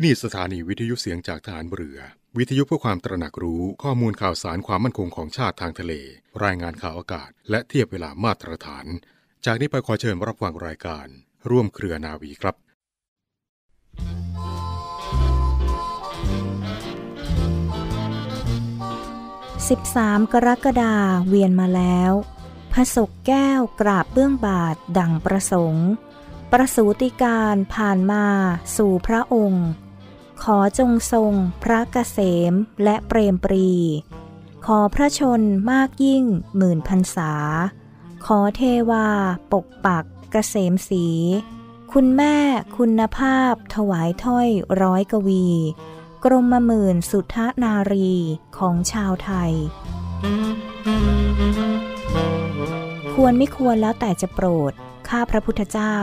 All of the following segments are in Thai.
ที่นี่สถานีวิทยุเสียงจากฐานเรือ วิทยุเพื่อความตระหนักรู้ข้อมูลข่าวสารความมั่นคงของชาติทางทะเล รายงานข่าวอากาศ และเทียบเวลามาตรฐาน จากนี้ไปขอเชิญรับฟังรายการ ร่วมเครือนาวีครับ 13 กรกฎาเวียนมาแล้วพระศกแก้วกราบเบื้องบาทดังประสงค์ ประสูติการผ่านมาสู่พระองค์ ขอจงทรงพระเกษมและเปรมปรี ขอพระชนมากยิ่งหมื่นพรรษา ขอเทวาปกปักเกษมสี คุณแม่คุณภาพถวายถ้อยร้อยกวี กรมหมื่นสุทธนารีของชาวไทย ควรไม่ควรแล้วแต่จะโปรด ข้าพระพุทธเจ้า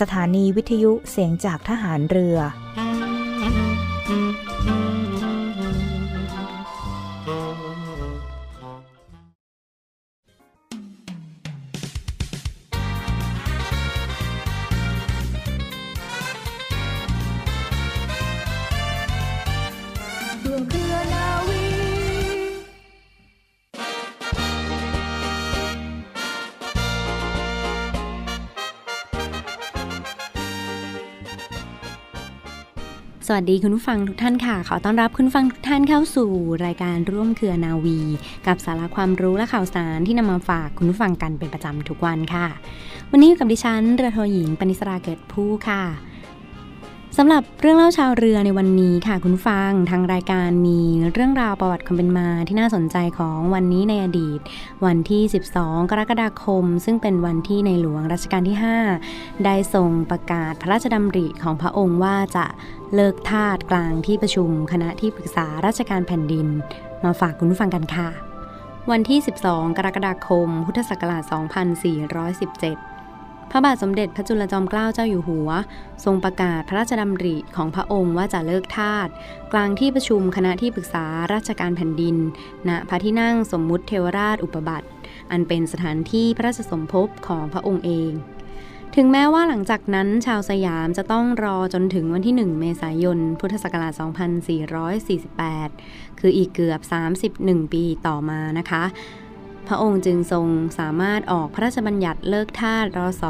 สถานีวิทยุเสียงจากทหารเรือ สวัสดีคุณผู้ฟังทุกท่านค่ะ ขอต้อนรับคุณฟังทุกท่านเข้าสู่รายการร่วมเครือนาวี กับสาระความรู้และข่าวสารที่นำมาฝากคุณผู้ฟังกันเป็นประจำทุกวันค่ะ วันนี้อยู่กับดิฉันเรือโทหญิงปณิสราเกิดผู้ค่ะ สำหรับเรื่องเล่าชาวเรือในวันนี้ค่ะคุณฟังทางรายการมีเรื่องราวประวัติความเป็นมาที่น่าสนใจของวันนี้ในอดีต วันที่ 12 กรกฎาคม ซึ่งเป็นวันที่ในหลวงรัชกาลที่ 5 ได้ทรงประกาศพระราชดำริของพระองค์ว่าจะเลิกทาสกลางที่ประชุม คณะที่ปรึกษาราชการแผ่นดิน มาฝากคุณผู้ฟังกันค่ะ วันที่ 12 กรกฎาคม พุทธศักราช 2417 พระบาทสมเด็จพระจุลจอมเกล้าเจ้าอยู่หัว ทรงประกาศพระราชดำริของพระองค์ว่าจะเลิกทาสกลางที่ประชุมคณะที่ปรึกษาราชการแผ่นดิน ณพระที่นั่งสมมุติเทวราชอุปบัติ อันเป็นสถานที่พระราชสมภพของพระองค์เองถึงแม้ว่าหลังจากนั้นชาวสยามจะต้องรอจนถึงวันที่ 1 เมษายน พุทธศักราช 2448 คืออีกเกือบ 31 ปีต่อมานะคะ พระองค์จึงทรงสามารถออกพระราชบัญญัติเลิกทาสรศ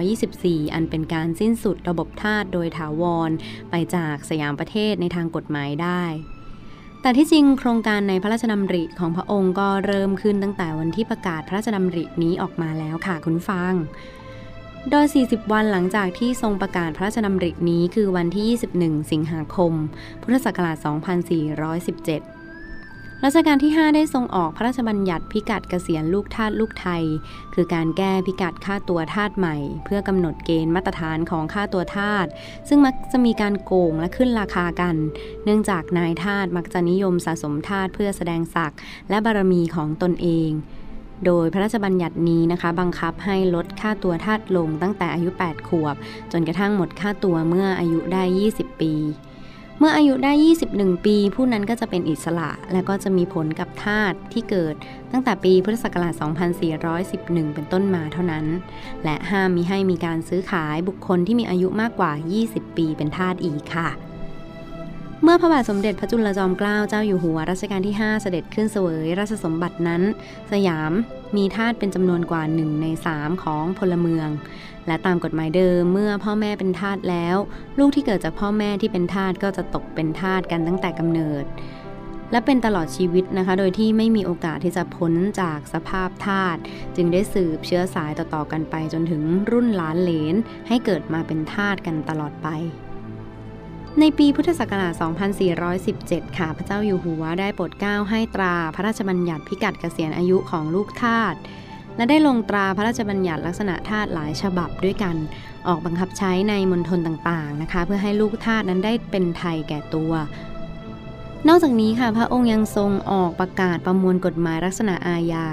124 อันเป็นการสิ้นสุดระบบทาสโดยถาวร ไปจากสยามประเทศในทางกฎหมายได้ แต่ที่จริงโครงการในพระราชดำริของพระองค์ก็เริ่มขึ้นตั้งแต่วันที่ประกาศพระราชดำรินี้ออกมาแล้วค่ะคุณฟังโดย 40 วันหลังจากที่ทรงประกาศพระราชดำรินี้คือวันที่ 21 สิงหาคม พุทธศักราช 2417 รัชกาลที่ 5 ได้ทรงออกพระราชบัญญัติพิกัดเกษียณลูกทาสลูกไทย คือการแก้พิกัดค่าตัวทาสใหม่ เพื่อกำหนดเกณฑ์มาตรฐานของค่าตัวทาสซึ่งมักจะมีการโกงและขึ้นราคากัน เนื่องจากนายทาสมักจะนิยมสะสมทาสเพื่อแสดงศักดิ์และบารมีของตนเองโดยพระราชบัญญัตินี้นะคะ บังคับให้ลดค่าตัวทาสลงตั้งแต่อายุ 8 ขวบ จนกระทั่งหมดค่าตัวเมื่ออายุได้ 20 ปี เมื่ออายุได้ 21 ปี ผู้นั้นก็จะเป็นอิสระ และก็จะมีผลกับทาสที่เกิดตั้งแต่ปีพุทธศักราช 2411 เป็นต้นมาเท่านั้น และห้ามมิให้มีการซื้อขายบุคคลที่มีอายุมากกว่า 20 ปีเป็นทาสอีกค่ะ เมื่อพระบาทสมเด็จพระจุลจอมเกล้าเจ้าอยู่หัวรัชกาลที่ 5 เสด็จขึ้นเสวยราชสมบัตินั้น สยามมีทาสเป็นจำนวนกว่า1ใน3ของพลเมือง และตามกฎหมายเดิมเมื่อพ่อแม่เป็นทาสแล้ว ลูกที่เกิดจากพ่อแม่ที่เป็นทาสก็จะตกเป็นทาสกันตั้งแต่กำเนิด และเป็นตลอดชีวิตนะคะ โดยที่ไม่มีโอกาสที่จะพ้นจากสภาพทาสจึงได้สืบเชื้อสายต่อๆกันไปจนถึงรุ่นหลานเหลนให้เกิดมาเป็นทาสกันตลอดไป ในปีพุทธศักราช 2417 ค่ะ พระเจ้าอยู่หัวได้โปรดเกล้าให้ตราพระราชบัญญัติพิกัดเกษียณอายุของลูกทาส และได้ลงตราพระราชบัญญัติลักษณะทาสหลายฉบับด้วยกัน ออกบังคับใช้ในมณฑลต่างๆนะคะ เพื่อให้ลูกทาสนั้นได้เป็นไทยแก่ตัว นอกจากนี้ค่ะ พระองค์ยังทรงออกประกาศประมวลกฎหมายลักษณะอาญา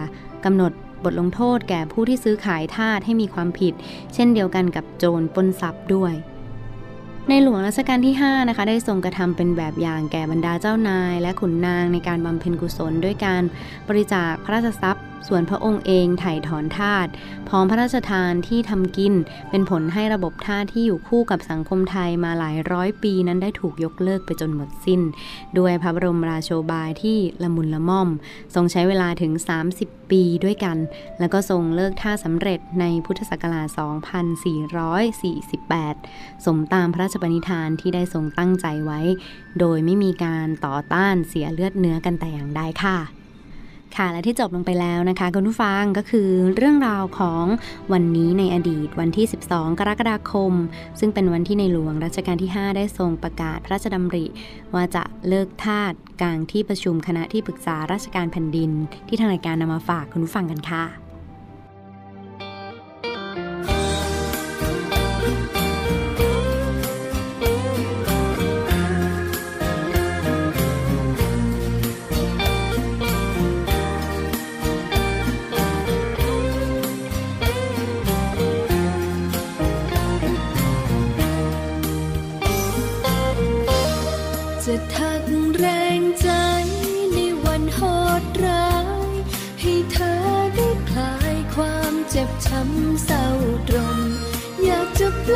กำหนดบทลงโทษแก่ผู้ที่ซื้อขายทาสให้มีความผิด เช่นเดียวกันกับโจรปล้นทรัพย์ด้วย ในหลวงรัชกาลที่ 5 นะคะ ได้ทรงกระทำเป็นแบบอย่างแก่บรรดาเจ้านาย และขุนนางในการบำเพ็ญกุศล ด้วยการบริจาคพระราชทรัพย์ ส่วนพระองค์เองถ่ายถอนทาสพร้อมพระราชทานที่ทำกิน เป็นผลให้ระบบทาสที่อยู่คู่กับสังคมไทยมาหลายร้อยปีนั้นได้ถูกยกเลิกไปจนหมดสิ้น ด้วยพระบรมราโชบายที่ละมุนละม่อม ทรงใช้เวลาถึง 30 ปีด้วยกัน แล้วก็ทรงเลิกท่าสำเร็จในพุทธศักราช 2448 สมตามพระราชปณิธานที่ได้ทรงตั้งใจไว้ โดยไม่มีการต่อต้านเสียเลือดเนื้อกันแต่อย่างใดค่ะ ค่ะและที่จบลงไปแล้วนะคะคุณผู้ฟังก็คือเรื่องราวของวันนี้ในอดีตวันที่ 12 กรกฎาคม ซึ่งเป็นวันที่ในหลวงรัชกาลที่ 5 ได้ทรงประกาศพระราชดำริ ว่าจะเลิกทาสกลางที่ประชุมคณะที่ปรึกษาราชการแผ่นดิน ที่ทางรายการนำมาฝากคุณผู้ฟังกันค่ะ ช้ำเศร้าตรมอยากจะแปล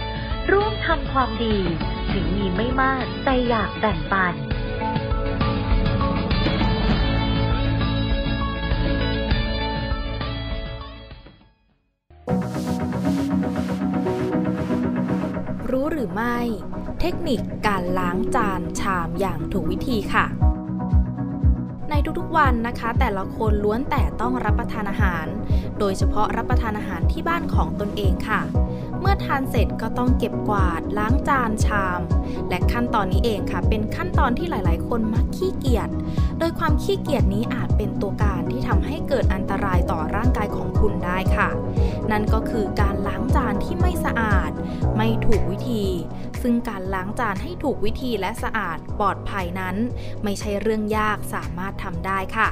ร่วมทำความดี ถึงมีไม่มากแต่อยากแบ่งปัน รู้หรือไม่ เทคนิคการล้างจานชามอย่างถูกวิธีค่ะในทุกๆวันนะคะ แต่ละคนล้วนแต่ต้องรับประทานอาหาร โดยเฉพาะรับประทานอาหารที่บ้านของตนเองค่ะ เมื่อทานเสร็จก็ต้องเก็บกวาดล้างจานชาม และขั้นตอนนี้เองค่ะ เป็นขั้นตอนที่หลาย ๆ คนมักขี้เกียจโดยความขี้เกียจนี้อาจเป็นตัวการที่ทำให้เกิดอันตรายต่อร่างกายของคุณได้ค่ะ นั่นก็คือการล้างจานที่ไม่สะอาด ไม่ถูกวิธี ซึ่งการล้างจานให้ถูกวิธีและสะอาดปลอดภัยนั้น ไม่ใช่เรื่องยากสามารถทำได้ค่ะ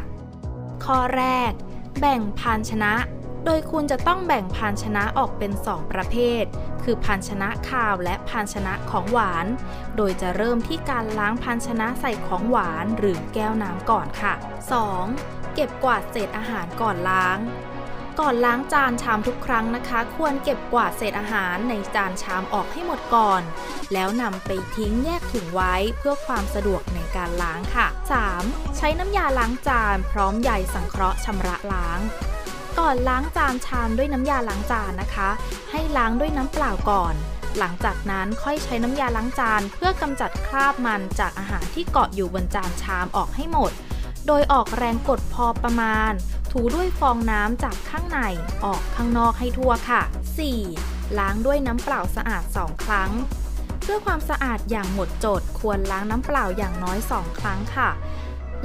ข้อแรก แบ่งภาชนะ โดยคุณจะต้องแบ่งภาชนะออกเป็น 2 ประเภท คือภาชนะคาวและภาชนะของหวาน โดยจะเริ่มที่การล้างภาชนะใส่ของหวานหรือแก้วน้ำก่อนค่ะ 2. เก็บกวาดเศษอาหารก่อนล้างก่อนล้างจานชามทุกครั้งนะคะ ควรเก็บกวาดเศษอาหารในจานชามออกให้หมดก่อน แล้วนำไปทิ้งแยกถุงไว้เพื่อความสะดวกในการล้างค่ะ 3. ใช้น้ำยาล้างจานพร้อมใยสังเคราะห์ชำระล้าง ก่อนล้างจานชามด้วยน้ำยาล้างจานนะคะ ให้ล้างด้วยน้ำเปล่าก่อน หลังจากนั้นค่อยใช้น้ำยาล้างจาน เพื่อกำจัดคราบมันจากอาหารที่เกาะอยู่บนจานชามออกให้หมด โดยออกแรงกดพอประมาณ ถูด้วยฟองน้ำจากข้างในออกข้างนอกให้ทั่วค่ะ 4. ล้างด้วยน้ำเปล่าสะอาด 2 ครั้ง เพื่อความสะอาดอย่างหมดจด ควรล้างน้ำเปล่าอย่างน้อย 2 ครั้งค่ะ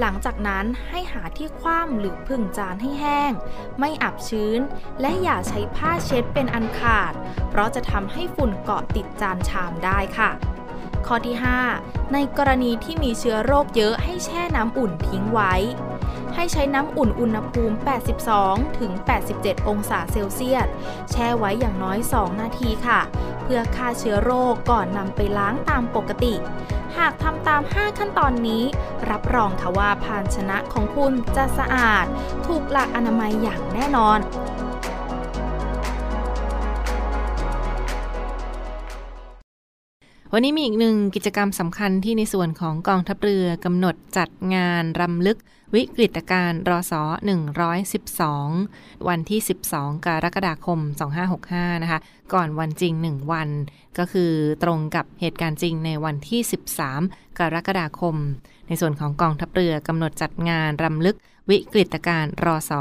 หลังจากนั้นให้หาที่คว่ำหรือผึ่งจานให้แห้ง ไม่อับชื้น และอย่าใช้ผ้าเช็ดเป็นอันขาด เพราะจะทำให้ฝุ่นเกาะติดจานชามได้ค่ะ ข้อที่ 5 ในกรณีที่มีเชื้อโรคเยอะให้แช่น้ำอุ่นทิ้งไว้ ให้ใช้น้ำอุ่นอุณหภูมิ 82 ถึง 87 องศาเซลเซียส แช่ไว้อย่างน้อย 2 นาทีค่ะ เพื่อฆ่าเชื้อโรคก่อนนำไปล้างตามปกติ หากทำตาม 5 ขั้นตอนนี้ รับรองค่ะว่าภาชนะของคุณจะสะอาด ถูกหลักอนามัยอย่างแน่นอน วันนี้มีอีกหนึ่งกิจกรรมสำคัญที่ในส่วนของกองทัพเรือกำหนดจัดงานรำลึกวิกฤตการณ์รศ112 วันที่ 12 กรกฎาคม 2565 นะคะ ก่อนวันจริง 1 วัน ก็คือตรงกับเหตุการณ์จริงในวันที่ 13 กรกฎาคม ในส่วนของกองทัพเรือกำหนดจัดงานรำลึก วิกฤตการณ์รศ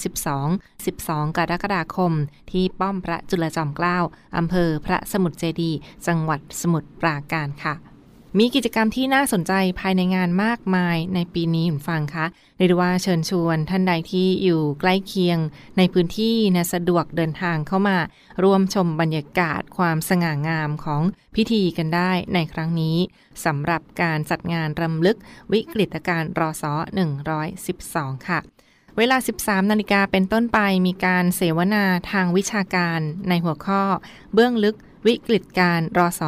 112 12 กรกฎาคม ที่ป้อมพระจุลจอมเกล้าอำเภอพระสมุทรเจดี จังหวัดสมุทรปราการค่ะ มีกิจกรรมที่น่าสนใจภายในงานมากมายในปีนี้คุณฟังคะเรียกได้ว่าเชิญชวนท่านใดที่อยู่ใกล้เคียงในพื้นที่นะสะดวกเดินทางเข้ามาร่วมชมบรรยากาศความสง่างามของพิธีกันได้ในครั้งนี้สำหรับการจัดงานรำลึกวิกฤตการณ์รศ112 ค่ะเวลา 13 นาฬิกาเป็นต้นไปมีการเสวนาทางวิชาการในหัวข้อ เบื้องลึก วิกฤตการรศ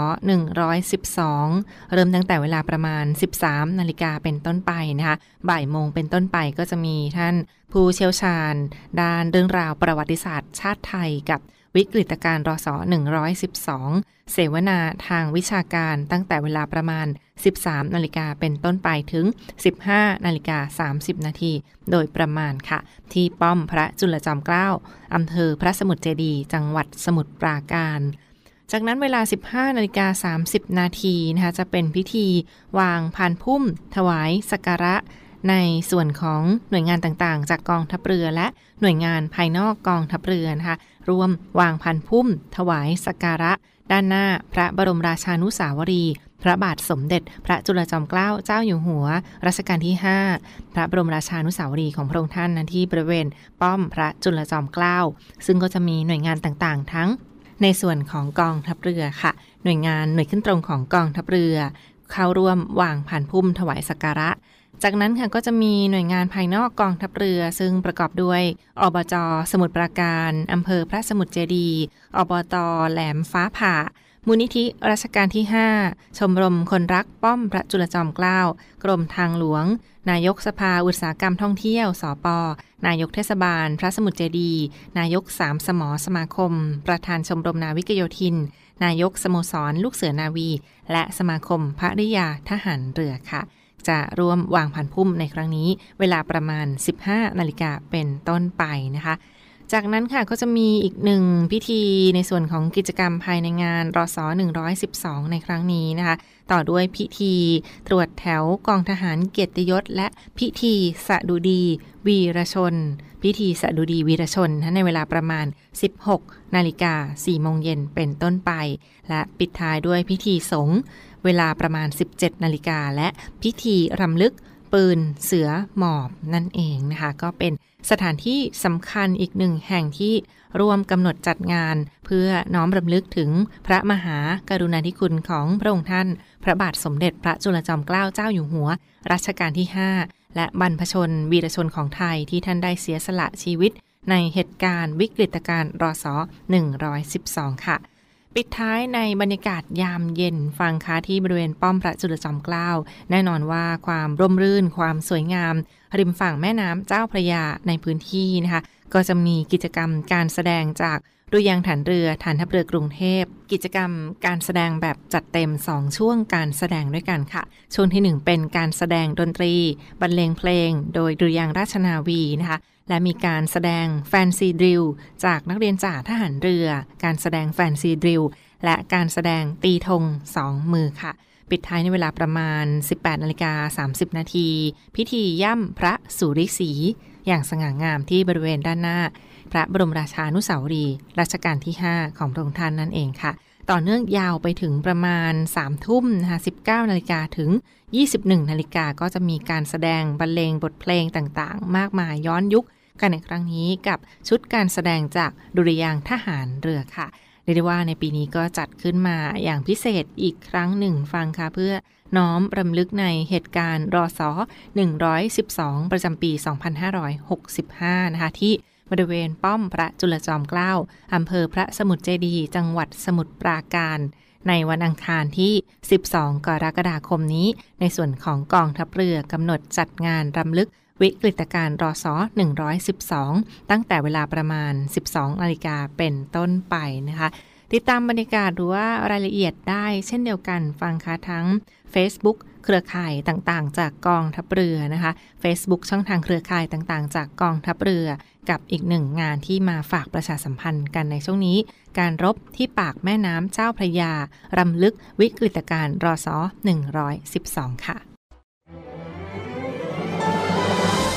112 เริ่มตั้งแต่เวลาประมาณ 13 นาฬิกาเป็นต้นไปนะคะ บ่ายโมงเป็นต้นไปก็จะมีท่านผู้เชี่ยวชาญ ด้านเรื่องราวประวัติศาสตร์ ชาติไทยกับวิกฤตการรศ112 เสวนาทางวิชาการตั้งแต่เวลาประมาณ 13 นาฬิกาเป็นต้นไปถึง 15 นาฬิกา 30 นาที โดยประมาณค่ะ ที่ป้อมพระจุลจอมเกล้าอำเภอพระสมุทรเจดี จังหวัดสมุทรปราการ จากนั้นเวลา 15นาฬิกา30 นาทีนะคะจะเป็นพิธีวางพานพุ่ม ถวายสักการะ ในส่วนของหน่วยงานต่างๆ จากกองทัพเรือและหน่วยงานภายนอกกองทัพเรือนะคะรวมวางพันพุ่ม ถวายสักการะ ด้านหน้าพระบรมราชานุสาวรี พระบาทสมเด็จ พระจุลจอมเกล้าเจ้าอยู่หัว รัชกาลที่ 5 พระบรมราชานุสาวรีของพระองค์ท่านนั้นที่บริเวณป้อมพระจุลจอมเกล้าซึ่งก็จะมีหน่วยงานต่างๆ ทั้ง ในส่วนของกองทัพเรือค่ะ หน่วยงานหน่วยขึ้นตรงของกองทัพเรือ เข้าร่วมวางผ่านพุ่มถวายสักการะ จากนั้นค่ะก็จะมีหน่วยงานภายนอกกองทัพเรือ ซึ่งประกอบด้วยอบจ สมุทรปราการอำเภอพระสมุทรเจดี อบต แหลมฟ้าผ่า มูลนิธิราชการที่ 5 ชมรมคนรักป้อมพระจุลจอมเกล้า กรมทางหลวง นายกสภาอุตสาหกรรมท่องเที่ยว สป นายกเทศบาล พระสมุทรเจดี นายกสามสมอสมาคม ประธานชมรมนาวิกโยธิน นายกสโมสร ลูกเสือนาวี และสมาคมพระริยาทหารเรือค่ะ จะร่วมวางผันพุ่มในครั้งนี้ เวลาประมาณ 15 นาฬิกาเป็นต้นไปนะคะ จากนั้นค่ะก็จะมีอีกหนึ่งพิธีในส่วนของกิจกรรมภายในงานรอสอ112 ในครั้งนี้นะคะ ต่อด้วยพิธีตรวจแถวกองทหารเกียรติยศ และพิธีสดุดีวีรชน พิธีสดุดีวีรชนในเวลาประมาณ 16 นาฬิกา 4 โมงเย็นเป็นต้นไป และปิดท้ายด้วยพิธีสงฆ์เวลาประมาณ 17 นาฬิกาและพิธีรำลึก ปืนเสือหมอบนั่นเองนะคะ ก็เป็นสถานที่สำคัญอีกหนึ่งแห่งที่ร่วมกำหนดจัดงาน เพื่อน้อมรำลึกถึงพระมหาการุณาธิคุณของพระองค์ท่าน พระบาทสมเด็จพระจุลจอมเกล้าเจ้าอยู่หัว รัชกาลที่ 5 และบรรพชน วีรชนของไทยที่ท่านได้เสียสละชีวิต ในเหตุการณ์วิกฤตการณ์รอสอ112 ค่ะ ปิดท้ายในบรรยากาศยามเย็นฟังคะที่บริเวณป้อมพระจุลจอมเกล้าแน่นอนว่าความร่มรื่น ความสวยงาม ริมฝั่งแม่น้ำเจ้าพระยาในพื้นที่นะคะ ก็จะมีกิจกรรมการแสดงจากดุริยางค์ฐานเรือฐานทัพเรือกรุงเทพ กิจกรรมการแสดงแบบจัดเต็ม 2 ช่วงการแสดงด้วยกันค่ะ ช่วงที่ 1 เป็นการแสดงดนตรี บรรเลงเพลง โดยดุริยางค์ราชนาวีนะคะ และมีการแสดง fancy drill จากนักเรียนจ่าทหารเรือ การแสดง fancy drillและการแสดงตีธงสองมือค่ะ ปิดท้ายในเวลาประมาณ 18นาฬิกา30 นาที พิธีย่ำพระสุริศรีอย่างสง่างามที่บริเวณด้านหน้า พระบรมราชานุสาวรีรัชกาลที่ 5 ของพระองค์ท่านนั่นเองค่ะ ต่อเนื่องยาวไปถึงประมาณ 3 ทุ่มนะคะ19นาฬิกาถึง 21นาฬิกาก็จะมีการแสดงบรรเลงบทเพลงต่างๆ มากมายย้อนยุค กันในครั้งนี้กับชุดการแสดงจากดุริยางทหารเรือค่ะเรียกได้ว่าในปีนี้ก็จัดขึ้นมาอย่างพิเศษอีกครั้งหนึ่งฟังค่ะเพื่อน้อมรำลึกในเหตุการณ์รอสอ112 ประจำปี 2565 นะคะที่บริเวณป้อมพระจุลจอมเกล้าอำเภอพระสมุทรเจดี จังหวัดสมุทรปราการ ในวันอังคารที่ 12 กรกฎาคมนี้ ในส่วนของกองทัพเรือกำหนดจัดงานรำลึก วิกฤตการรอสอ112 ตั้งแต่เวลาประมาณ 12นาฬิกาเป็นต้นไปนะคะติดตามบรรยากาศหรือว่ารายละเอียดได้เช่นเดียวกันฟังค่ะทั้ง Facebook เครือข่ายต่างๆ จากกองทัพเรือนะคะ Facebook ช่องทางเครือข่ายต่างๆ จากกองทัพเรือ กับอีกหนึ่งงานที่มาฝากประชาสัมพันธ์กันในช่วงนี้ การรบที่ปากแม่น้ำเจ้าพระยารำลึกวิกฤตการรอสอ112 ค่ะ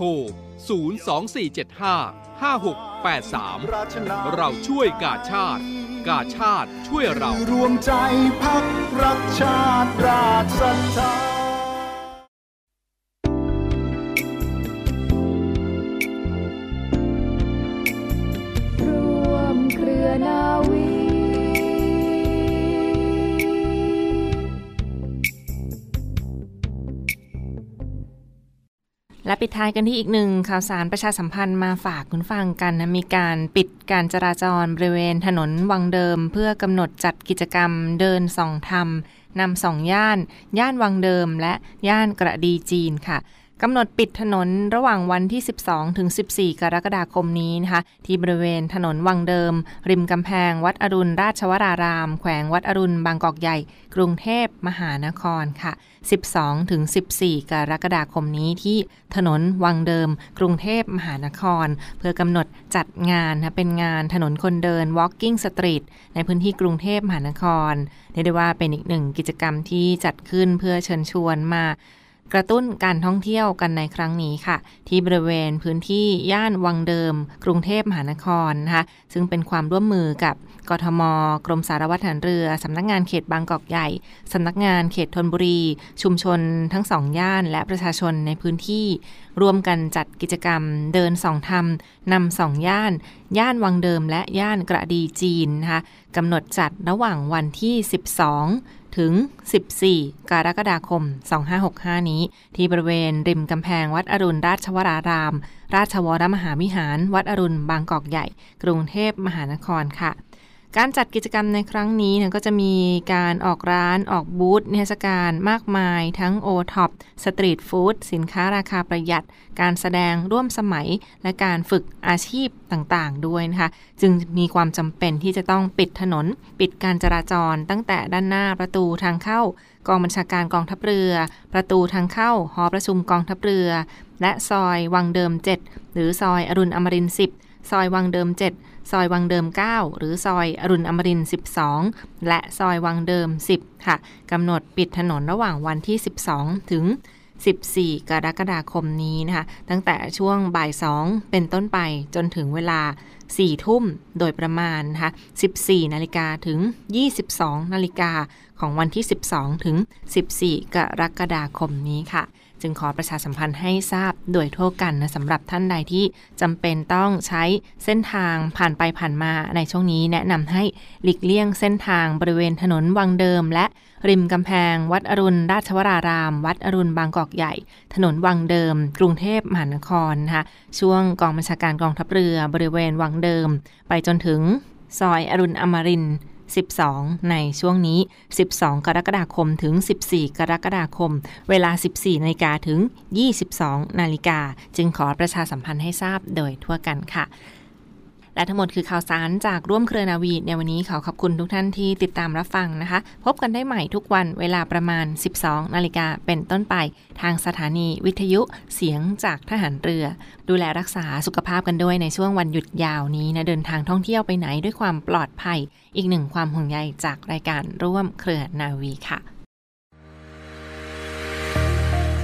ทร 02475 5683 เราช่วยกาชาติ กาชาติช่วยเรา รวมใจพักรักชาติราชศรัทธา และปิดท้ายกันที่อีกหนึ่งข่าวสารประชาสัมพันธ์มาฝากคุณฟังกันนะมีการปิดการจราจรบริเวณถนนวังเดิม เพื่อกำหนดจัดกิจกรรมเดินส่องธรรมนำสองย่าน ย่านวังเดิมและย่านกระดีจีนค่ะ กำหนดปิดถนนระหว่างวันที่ 12 ถึง 14 กรกฎาคมนี้นะคะ ที่บริเวณถนนวังเดิม ริมกำแพง วัดอรุณราชวราราม แขวงวัดอรุณบางกอกใหญ่ กรุงเทพมหานครค่ะ 12 ถึง 14 กรกฎาคมนี้ที่ถนนวังเดิม กรุงเทพมหานคร เพื่อกำหนดจัดงานนะเป็นงานถนนคนเดิน Walking Street ในพื้นที่กรุงเทพมหานครเรียกได้ว่าเป็นอีกหนึ่งกิจกรรมที่จัดขึ้นเพื่อเชิญชวนมา กระตุ้นการท่องเที่ยวกันในครั้งนี้ค่ะ ที่บริเวณพื้นที่ย่านวังเดิม กรุงเทพมหานครนะคะซึ่งเป็นความร่วมมือกับกทม กรมสารวัตรฐานเรือ สำนักงานเขตบางกอกใหญ่ สำนักงานเขตธนบุรี ชุมชนทั้งสองย่านและประชาชนในพื้นที่ ร่วมกันจัดกิจกรรมเดินสองธรรมนำสองย่าน ย่านวังเดิมและย่านกระดีจีนนะคะกำหนดจัดระหว่างวันที่ 12 ถึง 14 กรกฎาคม 2565 นี้ ที่บริเวณริมกำแพงวัดอรุณราชวราราม ราชวรมหาวิหาร วัดอรุณบางกอกใหญ่ กรุงเทพมหานครค่ะ การจัดกิจกรรมในครั้งนี้เนี่ยก็จะมีการออกร้านออกบูธนิทรรศการมากมาย ทั้งโอท็อปสตรีทฟู้ดสินค้าราคาประหยัด การแสดงร่วมสมัย และการฝึกอาชีพต่างๆ ด้วยนะคะ จึงมีความจำเป็นที่จะต้องปิดถนน ปิดการจราจรตั้งแต่ด้านหน้าประตูทางเข้ากองบัญชาการกองทัพเรือ ประตูทางเข้าหอประชุมกองทัพเรือ และซอยวังเดิม 7 หรือซอยอรุณอมรินทร์10 ซอยวังเดิม 7 ซอยวังเดิม 9 หรือซอยอรุณอมรินทร์12 และซอยวังเดิม 10 ค่ะกำหนดปิดถนนระหว่างวันที่ 12 ถึง 14 กรกฎาคมนี้นะคะตั้งแต่ช่วงบ่าย 2 เป็นต้นไปจนถึงเวลา 4 ทุ่มโดยประมาณนะคะ14 นาฬิกาถึง 22 นาฬิกาของวันที่ 12 ถึง 14 กรกฎาคมนี้ค่ะ จึงขอประชาสัมพันธ์ให้ทราบโดยทั่วกันนะสำหรับท่านใดที่จำเป็นต้องใช้เส้นทางผ่านไปผ่านมาในช่วงนี้ แนะนำให้หลีกเลี่ยงเส้นทางบริเวณถนนวังเดิม และริมกำแพง วัดอรุณราชวราราม วัดอรุณบางกอกใหญ่ ถนนวังเดิม กรุงเทพมหานครนะคะช่วงกองบัญชาการกองทัพเรือบริเวณวังเดิม ไปจนถึงซอยอรุณอมรินทร์ 12 ในช่วงนี้ 12 กรกฎาคมถึง 14 กรกฎาคม เวลา 14นาฬิกาถึง 22 นาฬิกา จึงขอประชาสัมพันธ์ให้ทราบโดยทั่วกันค่ะ และทั้งหมดคือข่าวสารจากร่วมเครือนาวีในวันนี้ขอขอบคุณทุกท่านที่ติดตามรับฟังนะคะ พบกันได้ใหม่ทุกวันเวลาประมาณ 12 นาฬิกาเป็นต้นไป ทางสถานีวิทยุเสียงจากทหารเรือ ดูแลรักษาสุขภาพกันด้วยในช่วงวันหยุดยาวนี้นะเดินทางท่องเที่ยวไปไหนด้วยความปลอดภัย อีกหนึ่งความห่วงใยจากรายการร่วมเครือนาวีค่ะ